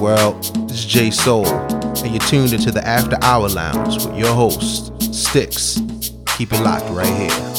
World. This is J Soul, and you're tuned into the After Hour Lounge with your host, Stixx. Keep it locked right here.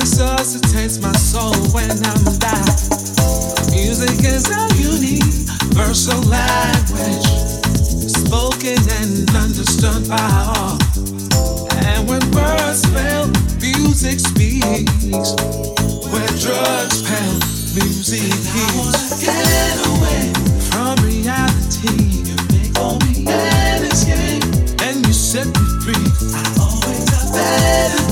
resuscitates my soul when I'm back. Music is our universal language, spoken and understood by all. And when words fail, music speaks. When drugs fail, music heals. Get away from reality. You make all me an escape, and you set me free. I always have better.